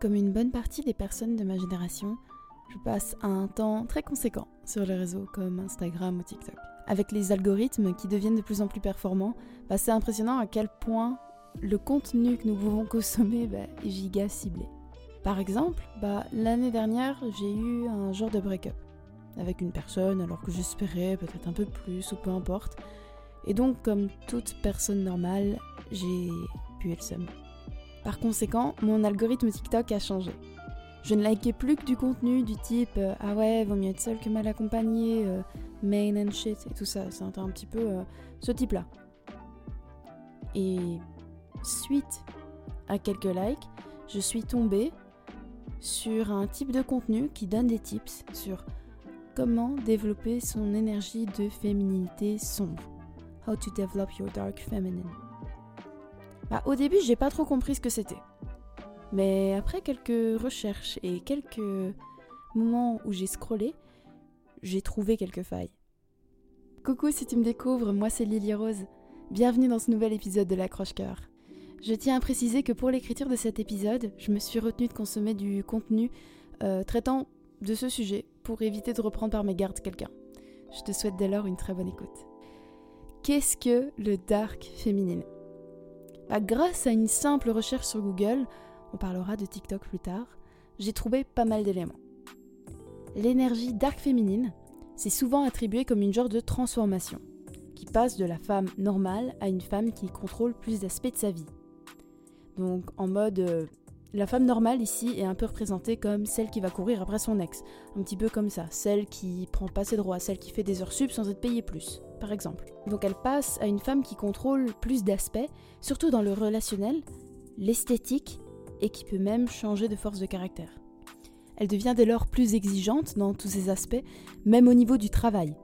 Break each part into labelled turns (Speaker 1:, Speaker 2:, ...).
Speaker 1: Comme une bonne partie des personnes de ma génération, je passe un temps très conséquent sur les réseaux comme Instagram ou TikTok. Avec les algorithmes qui deviennent de plus en plus performants, bah, c'est impressionnant à quel point le contenu que nous pouvons consommer bah, est giga ciblé. Par exemple, bah, l'année dernière, j'ai eu un genre de break-up avec une personne alors que j'espérais peut-être un peu plus ou peu importe. Et donc, comme toute personne normale, j'ai pu le seum. Par conséquent, mon algorithme TikTok a changé. Je ne likais plus que du contenu du type euh, Ah ouais, vaut mieux être seul que mal accompagné, euh, main and shit et tout ça. C'est un, petit peu euh, ce type-là. Et suite à quelques likes, je suis tombée sur un type de contenu qui donne des tips sur comment développer son énergie de féminité sombre. How to develop your dark feminine. Bah, au début, j'ai pas trop compris ce que c'était. Mais après quelques recherches et quelques moments où j'ai scrollé, j'ai trouvé quelques failles. Coucou si tu me découvres, moi c'est Lily Rose. Bienvenue dans ce nouvel épisode de l'accroche-cœur. Je tiens à préciser que pour l'écriture de cet épisode, je me suis retenue de consommer du contenu euh, traitant de ce sujet pour éviter de reprendre par mes gardes quelqu'un. Je te souhaite dès lors une très bonne écoute. Qu'est-ce que le dark féminine bah, Grâce à une simple recherche sur Google, on parlera de TikTok plus tard, j'ai trouvé pas mal d'éléments. L'énergie dark féminine, c'est souvent attribué comme une genre de transformation, qui passe de la femme normale à une femme qui contrôle plus d'aspects de sa vie. Donc en mode euh, la femme normale ici est un peu représentée comme celle qui va courir après son ex, un petit peu comme ça, celle qui prend pas ses droits, celle qui fait des heures sup sans être payée plus, par exemple. Donc elle passe à une femme qui contrôle plus d'aspects, surtout dans le relationnel, l'esthétique et qui peut même changer de force de caractère. Elle devient dès lors plus exigeante dans tous ces aspects, même au niveau du travail.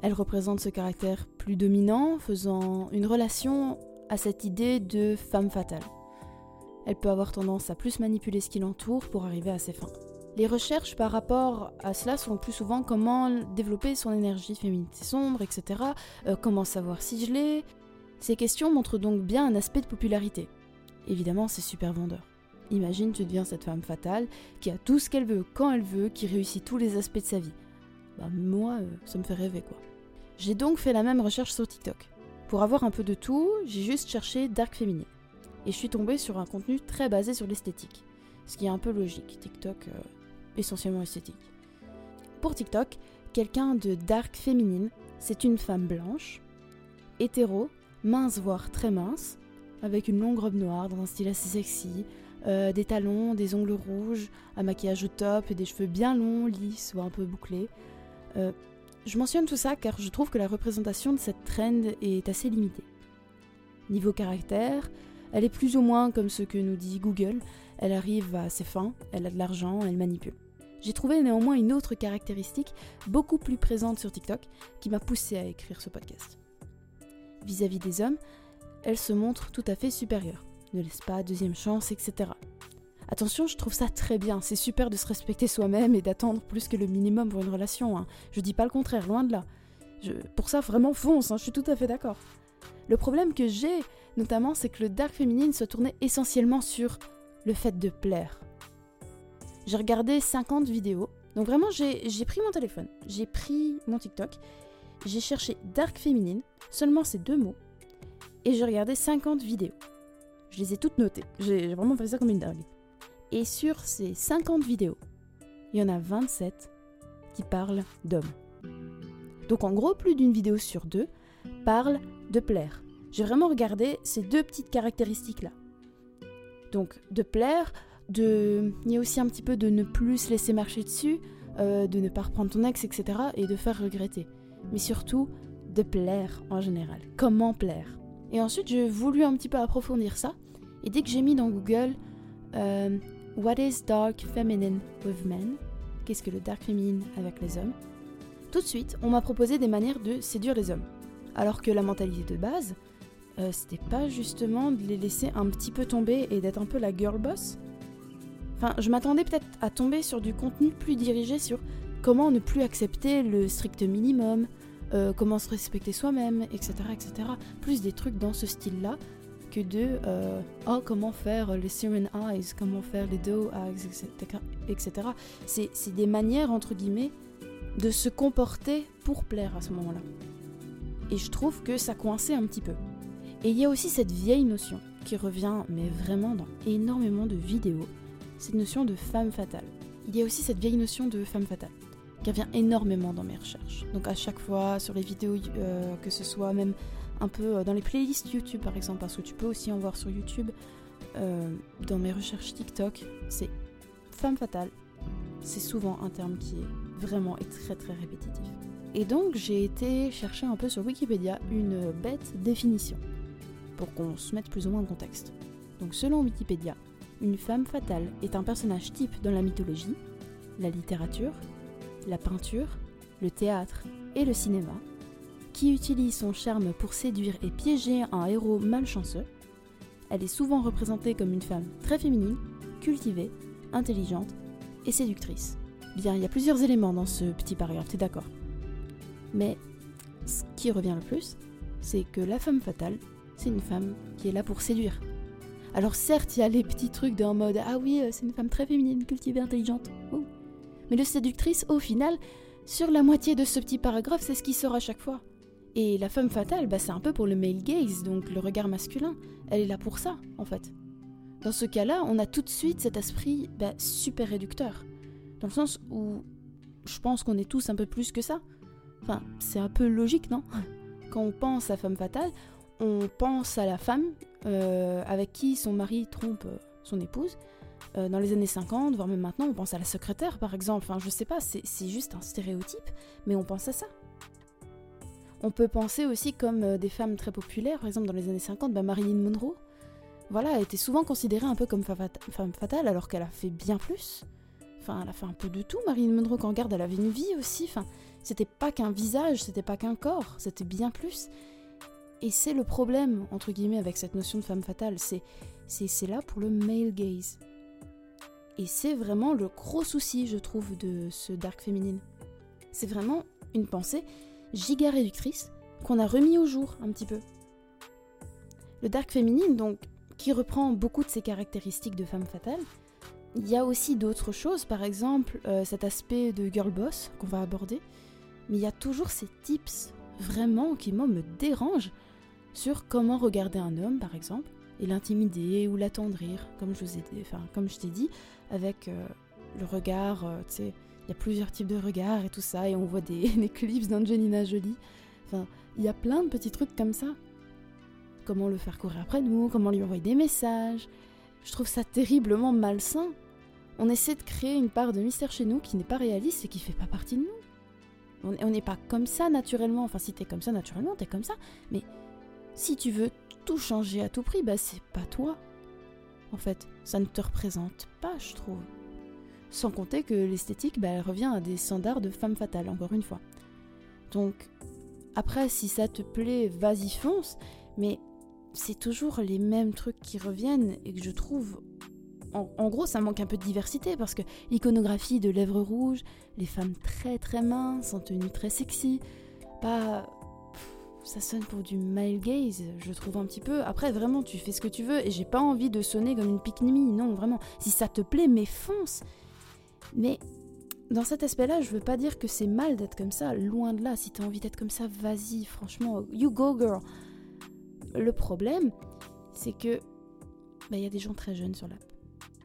Speaker 1: Elle représente ce caractère plus dominant, faisant une relation à cette idée de femme fatale. Elle peut avoir tendance à plus manipuler ce qui l'entoure pour arriver à ses fins. Les recherches par rapport à cela sont plus souvent comment développer son énergie féminité sombre, etc. Euh, comment savoir si je l'ai. Ces questions montrent donc bien un aspect de popularité. Évidemment, c'est super vendeur. Imagine, tu deviens cette femme fatale qui a tout ce qu'elle veut, quand elle veut, qui réussit tous les aspects de sa vie. Bah, moi, euh, ça me fait rêver quoi. J'ai donc fait la même recherche sur TikTok. Pour avoir un peu de tout, j'ai juste cherché dark féminine et je suis tombée sur un contenu très basé sur l'esthétique. Ce qui est un peu logique, TikTok euh, essentiellement esthétique. Pour TikTok, quelqu'un de dark féminine, c'est une femme blanche, hétéro, mince voire très mince, avec une longue robe noire dans un style assez sexy, euh, des talons, des ongles rouges, un maquillage au top et des cheveux bien longs, lisses ou un peu bouclés. Euh, je mentionne tout ça car je trouve que la représentation de cette trend est assez limitée. Niveau caractère, elle est plus ou moins comme ce que nous dit Google, elle arrive à ses fins, elle a de l'argent, elle manipule. J'ai trouvé néanmoins une autre caractéristique beaucoup plus présente sur TikTok qui m'a poussé à écrire ce podcast. Vis-à-vis des hommes, elle se montre tout à fait supérieure, ne laisse pas deuxième chance, etc. Attention, je trouve ça très bien, c'est super de se respecter soi-même et d'attendre plus que le minimum pour une relation. Hein. Je dis pas le contraire, loin de là. pour ça, vraiment fonce, hein, je suis tout à fait d'accord. Le problème que j'ai, notamment, c'est que le dark féminine se tournait essentiellement sur le fait de plaire. J'ai regardé 50 vidéos. Donc vraiment, j'ai pris mon téléphone, j'ai pris mon TikTok, j'ai cherché dark féminine, seulement ces deux mots, et j'ai regardé 50 vidéos. Je les ai toutes notées. J'ai vraiment fait ça comme une dingue. Et sur ces 50 vidéos, il y en a 27 qui parlent d'hommes. Donc en gros, plus d'une vidéo sur deux parle de plaire. J'ai vraiment regardé ces deux petites caractéristiques-là. Donc, de plaire, de... il y a aussi un petit peu de ne plus se laisser marcher dessus, euh, de ne pas reprendre ton ex, etc. et de faire regretter. Mais surtout, de plaire en général. Comment plaire? Et ensuite, j'ai voulu un petit peu approfondir ça. Et dès que j'ai mis dans Google euh, What is dark feminine with men? Qu'est-ce que le dark féminine avec les hommes? Tout de suite, on m'a proposé des manières de séduire les hommes. Alors que la mentalité de base, euh, c'était pas justement de les laisser un petit peu tomber et d'être un peu la girl boss Enfin, je m'attendais peut-être à tomber sur du contenu plus dirigé sur comment ne plus accepter le strict minimum, euh, comment se respecter soi-même, etc., etc. Plus des trucs dans ce style-là, que de euh, oh comment faire les Siren Eyes, comment faire les Doe Eyes, etc. C'est des manières entre guillemets de se comporter pour plaire à ce moment-là. Et je trouve que ça coinçait un petit peu. Et il y a aussi cette vieille notion qui revient, mais vraiment dans énormément de vidéos, cette notion de femme fatale. Il y a aussi cette vieille notion de femme fatale qui revient énormément dans mes recherches. Donc à chaque fois sur les vidéos, euh, que ce soit même un peu euh, dans les playlists YouTube par exemple, parce que tu peux aussi en voir sur YouTube, euh, dans mes recherches TikTok, c'est femme fatale. C'est souvent un terme qui est vraiment et très très répétitif. Et donc j'ai été chercher un peu sur Wikipédia une bête définition, pour qu'on se mette plus ou moins en contexte. Donc selon Wikipédia, une femme fatale est un personnage type dans la mythologie, la littérature, la peinture, le théâtre et le cinéma, qui utilise son charme pour séduire et piéger un héros malchanceux. Elle est souvent représentée comme une femme très féminine, cultivée, intelligente et séductrice. Bien, il y a plusieurs éléments dans ce petit paragraphe, t'es d'accord? Mais ce qui revient le plus, c'est que la femme fatale, c'est une femme qui est là pour séduire. Alors certes, il y a les petits trucs d'un mode ah oui, c'est une femme très féminine, cultivée, intelligente. Mais le séductrice, au final, sur la moitié de ce petit paragraphe, c'est ce qui sort à chaque fois. Et la femme fatale, bah, c'est un peu pour le male gaze, donc le regard masculin. Elle est là pour ça, en fait. Dans ce cas-là, on a tout de suite cet esprit bah, super réducteur. Dans le sens où je pense qu'on est tous un peu plus que ça. Enfin, c'est un peu logique, non? Quand on pense à femme fatale, on pense à la femme euh, avec qui son mari trompe euh, son épouse, euh, dans les années 50, voire même maintenant, on pense à la secrétaire par exemple. Enfin, je sais pas, c'est juste un stéréotype, mais on pense à ça. On peut penser aussi comme des femmes très populaires, par exemple dans les années 50, bah Marilyn Monroe. Voilà, elle était souvent considérée un peu comme femme fatale alors qu'elle a fait bien plus. Enfin, elle a fait un peu de tout. Marilyn Monroe, quand on regarde, elle avait une vie aussi. Enfin, c'était pas qu'un visage, c'était pas qu'un corps, c'était bien plus. Et c'est le problème, entre guillemets, avec cette notion de femme fatale. C'est là pour le male gaze. Et c'est vraiment le gros souci, je trouve, de ce dark féminine. C'est vraiment une pensée giga réductrice qu'on a remis au jour un petit peu. Le dark féminine, donc, qui reprend beaucoup de ses caractéristiques de femme fatale, il y a aussi d'autres choses, par exemple euh, cet aspect de girl boss qu'on va aborder, mais il y a toujours ces tips vraiment qui me dérangent sur comment regarder un homme, par exemple, et l'intimider ou l'attendrir, comme je vous ai, enfin, comme je t'ai dit, avec euh, le regard, euh, tu sais, il y a plusieurs types de regards et tout ça, et on voit des, des clips d'Angelina Jolie. Enfin, il y a plein de petits trucs comme ça. Comment le faire courir après nous, comment lui envoyer des messages. Je trouve ça terriblement malsain. On essaie de créer une part de mystère chez nous qui n'est pas réaliste et qui fait pas partie de nous. On n'est pas comme ça naturellement. Enfin, si t'es comme ça naturellement, t'es comme ça. Mais si tu veux tout changer à tout prix, bah c'est pas toi. En fait, ça ne te représente pas, je trouve. Sans compter que l'esthétique, bah, elle revient à des standards de femme fatale, encore une fois. Donc, après, si ça te plaît, vas-y fonce, mais c'est toujours les mêmes trucs qui reviennent et que je trouve. En, gros, ça manque un peu de diversité parce que l'iconographie de lèvres rouges, les femmes très très minces, en tenue très sexy, pas ça sonne pour du male gaze, je trouve un petit peu. Après, vraiment, tu fais ce que tu veux et j'ai pas envie de sonner comme une pique Non, vraiment. Si ça te plaît, mais fonce. Mais dans cet aspect-là, je veux pas dire que c'est mal d'être comme ça. Loin de là. Si t'as envie d'être comme ça, vas-y. Franchement, you go, girl. Le problème, c'est que bah, il y a des gens très jeunes sur l'app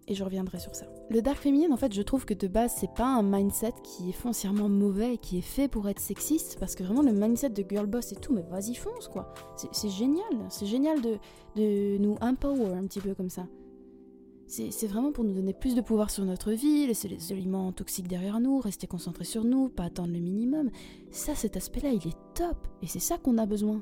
Speaker 1: et je reviendrai sur ça. Le dark féminine, en fait, je trouve que de base, c'est pas un mindset qui est foncièrement mauvais et qui est fait pour être sexiste, parce que vraiment, le mindset de girl boss et tout, mais vas-y, fonce, quoi. C'est génial, c'est génial de, nous empower un petit peu comme ça. C'est vraiment pour nous donner plus de pouvoir sur notre vie, laisser les éléments toxiques derrière nous, rester concentré sur nous, pas attendre le minimum. Ça, cet aspect-là, il est top, et c'est ça qu'on a besoin.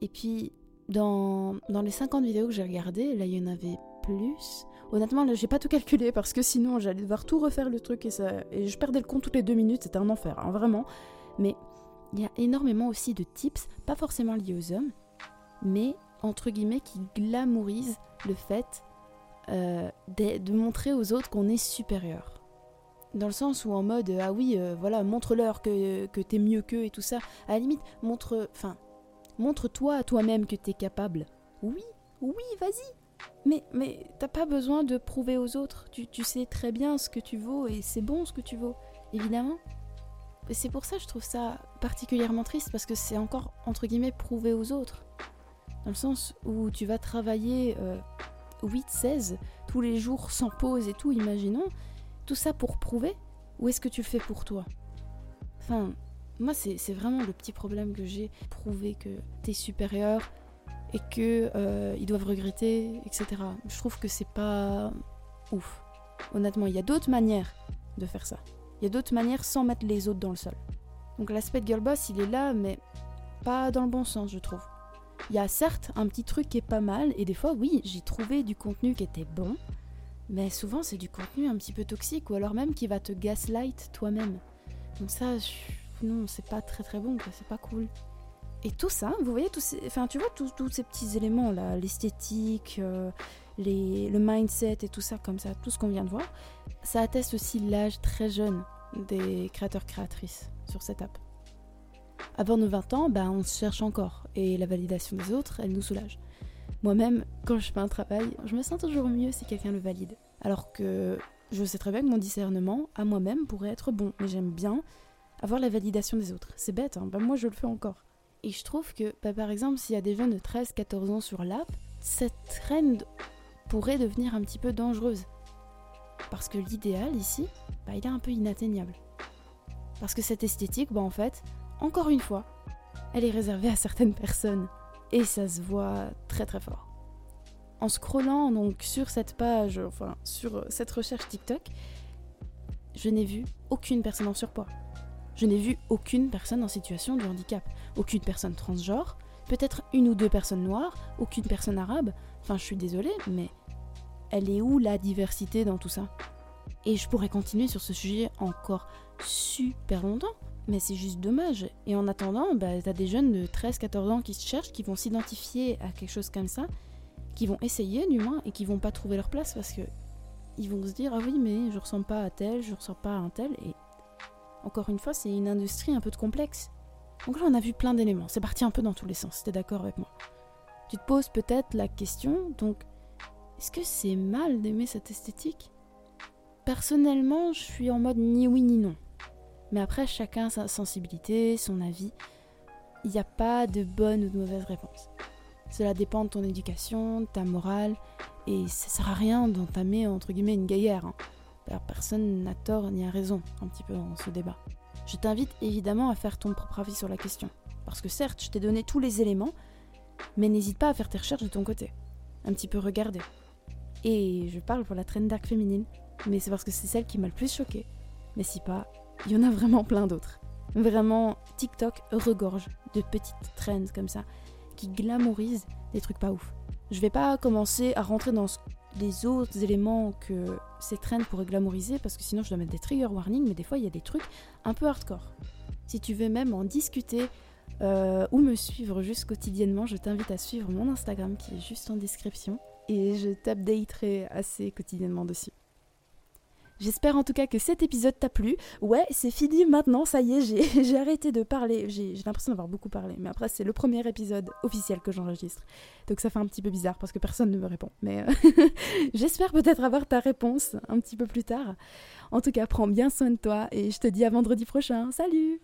Speaker 1: Et puis, dans, les 50 vidéos que j'ai regardées, là, il y en avait plus Honnêtement, là, j'ai pas tout calculé parce que sinon j'allais devoir tout refaire le truc et, ça, et je perdais le compte toutes les deux minutes, c'était un enfer, hein, vraiment. Mais il y a énormément aussi de tips, pas forcément liés aux hommes, mais entre guillemets qui glamourisent le fait euh, de, montrer aux autres qu'on est supérieur. Dans le sens où en mode ah oui euh, voilà montre-leur que, que t'es mieux qu'eux et tout ça. À la limite montre enfin montre-toi à toi-même que t'es capable. Oui Oui, vas-y. Mais, mais t'as pas besoin de prouver aux autres. Tu, tu sais très bien ce que tu vaux et c'est bon ce que tu vaux, évidemment. Et c'est pour ça que je trouve ça particulièrement triste parce que c'est encore, entre guillemets, prouver aux autres. Dans le sens où tu vas travailler 8-16 euh, tous les jours sans pause et tout, imaginons. Tout ça pour prouver? Ou est-ce que tu le fais pour toi? Enfin, moi, c'est vraiment le petit problème que j'ai. Prouver que t'es supérieur et que euh, ils doivent regretter, etc. Je trouve que c'est pas ouf. Honnêtement, il y a d'autres manières de faire ça. Il y a d'autres manières sans mettre les autres dans le sol. Donc l'aspect girl boss, il est là, mais pas dans le bon sens, je trouve. Il y a certes un petit truc qui est pas mal, et des fois, oui, j'ai trouvé du contenu qui était bon, mais souvent c'est du contenu un petit peu toxique, ou alors même qui va te gaslight toi-même. Donc ça, non, c'est pas très très bon, c'est pas cool. Et tout ça, vous voyez, tous ces, enfin, tu vois, tous, ces petits éléments là, l'esthétique, euh, le mindset et tout ça, comme ça, tout ce qu'on vient de voir, ça atteste aussi l'âge très jeune des créateurs-créatrices sur cette app. Avant nos 20 ans, bah, on se cherche encore, et la validation des autres, elle nous soulage. Moi-même, quand je fais un travail, je me sens toujours mieux si quelqu'un le valide. Alors que je sais très bien que mon discernement, à moi-même, pourrait être bon, mais j'aime bien avoir la validation des autres. C'est bête, hein bah, moi je le fais encore. Et je trouve que, bah, par exemple, s'il y a des jeunes de 13-14 ans sur l'app, cette trend pourrait devenir un petit peu dangereuse. Parce que l'idéal ici, bah, il est un peu inatteignable. Parce que cette esthétique, bah, en fait, encore une fois, elle est réservée à certaines personnes. Et ça se voit très très fort. En scrollant sur cette page, enfin sur cette recherche TikTok, je n'ai vu aucune personne en surpoids. Je n'ai vu aucune personne en situation de handicap, aucune personne transgenre, peut-être une ou deux personnes noires, aucune personne arabe. Enfin, je suis désolée, mais elle est où la diversité dans tout ça? Et je pourrais continuer sur ce sujet encore super longtemps, mais c'est juste dommage. Et en attendant, bah, t'as des jeunes de 13-14 ans qui se cherchent, qui vont s'identifier à quelque chose comme ça, qui vont essayer du moins, et qui vont pas trouver leur place parce que ils vont se dire ah oui mais je ressemble pas à tel, je ressemble pas à un tel, et encore une fois, c'est une industrie un peu de complexe. Donc là, on a vu plein d'éléments. C'est parti un peu dans tous les sens. T'es d'accord avec moi? Tu te poses peut-être la question, donc, est-ce que c'est mal d'aimer cette esthétique? Personnellement, je suis en mode ni oui ni non. Mais après, chacun sa sensibilité, son avis. Il n'y a pas de bonne ou de mauvaise réponse. Cela dépend de ton éducation, de ta morale, et ça sert à rien d'entamer entre guillemets une. Hein personne n'a tort ni a raison un petit peu dans ce débat. Je t'invite évidemment à faire ton propre avis sur la question. Parce que certes, je t'ai donné tous les éléments, mais n'hésite pas à faire tes recherches de ton côté. Un petit peu regarder. Et je parle pour la trend dark féminine, mais c'est parce que c'est celle qui m'a le plus choquée. Mais si pas, il y en a vraiment plein d'autres. Vraiment, TikTok regorge de petites trends comme ça, qui glamourisent des trucs pas ouf. Je vais pas commencer à rentrer dans les autres éléments que ces trends pourraient glamouriser, parce que sinon je dois mettre des trigger warnings, mais des fois il y a des trucs un peu hardcore. Si tu veux même en discuter euh, ou me suivre juste quotidiennement, je t'invite à suivre mon Instagram qui est juste en description et je t'updaterai assez quotidiennement dessus. J'espère en tout cas que cet épisode t'a plu. Ouais, c'est fini maintenant, ça y est, j'ai arrêté de parler. J'ai l'impression d'avoir beaucoup parlé, mais après c'est le premier épisode officiel que j'enregistre. Donc ça fait un petit peu bizarre parce que personne ne me répond. Mais euh, j'espère peut-être avoir ta réponse un petit peu plus tard. En tout cas, prends bien soin de toi et je te dis à vendredi prochain. Salut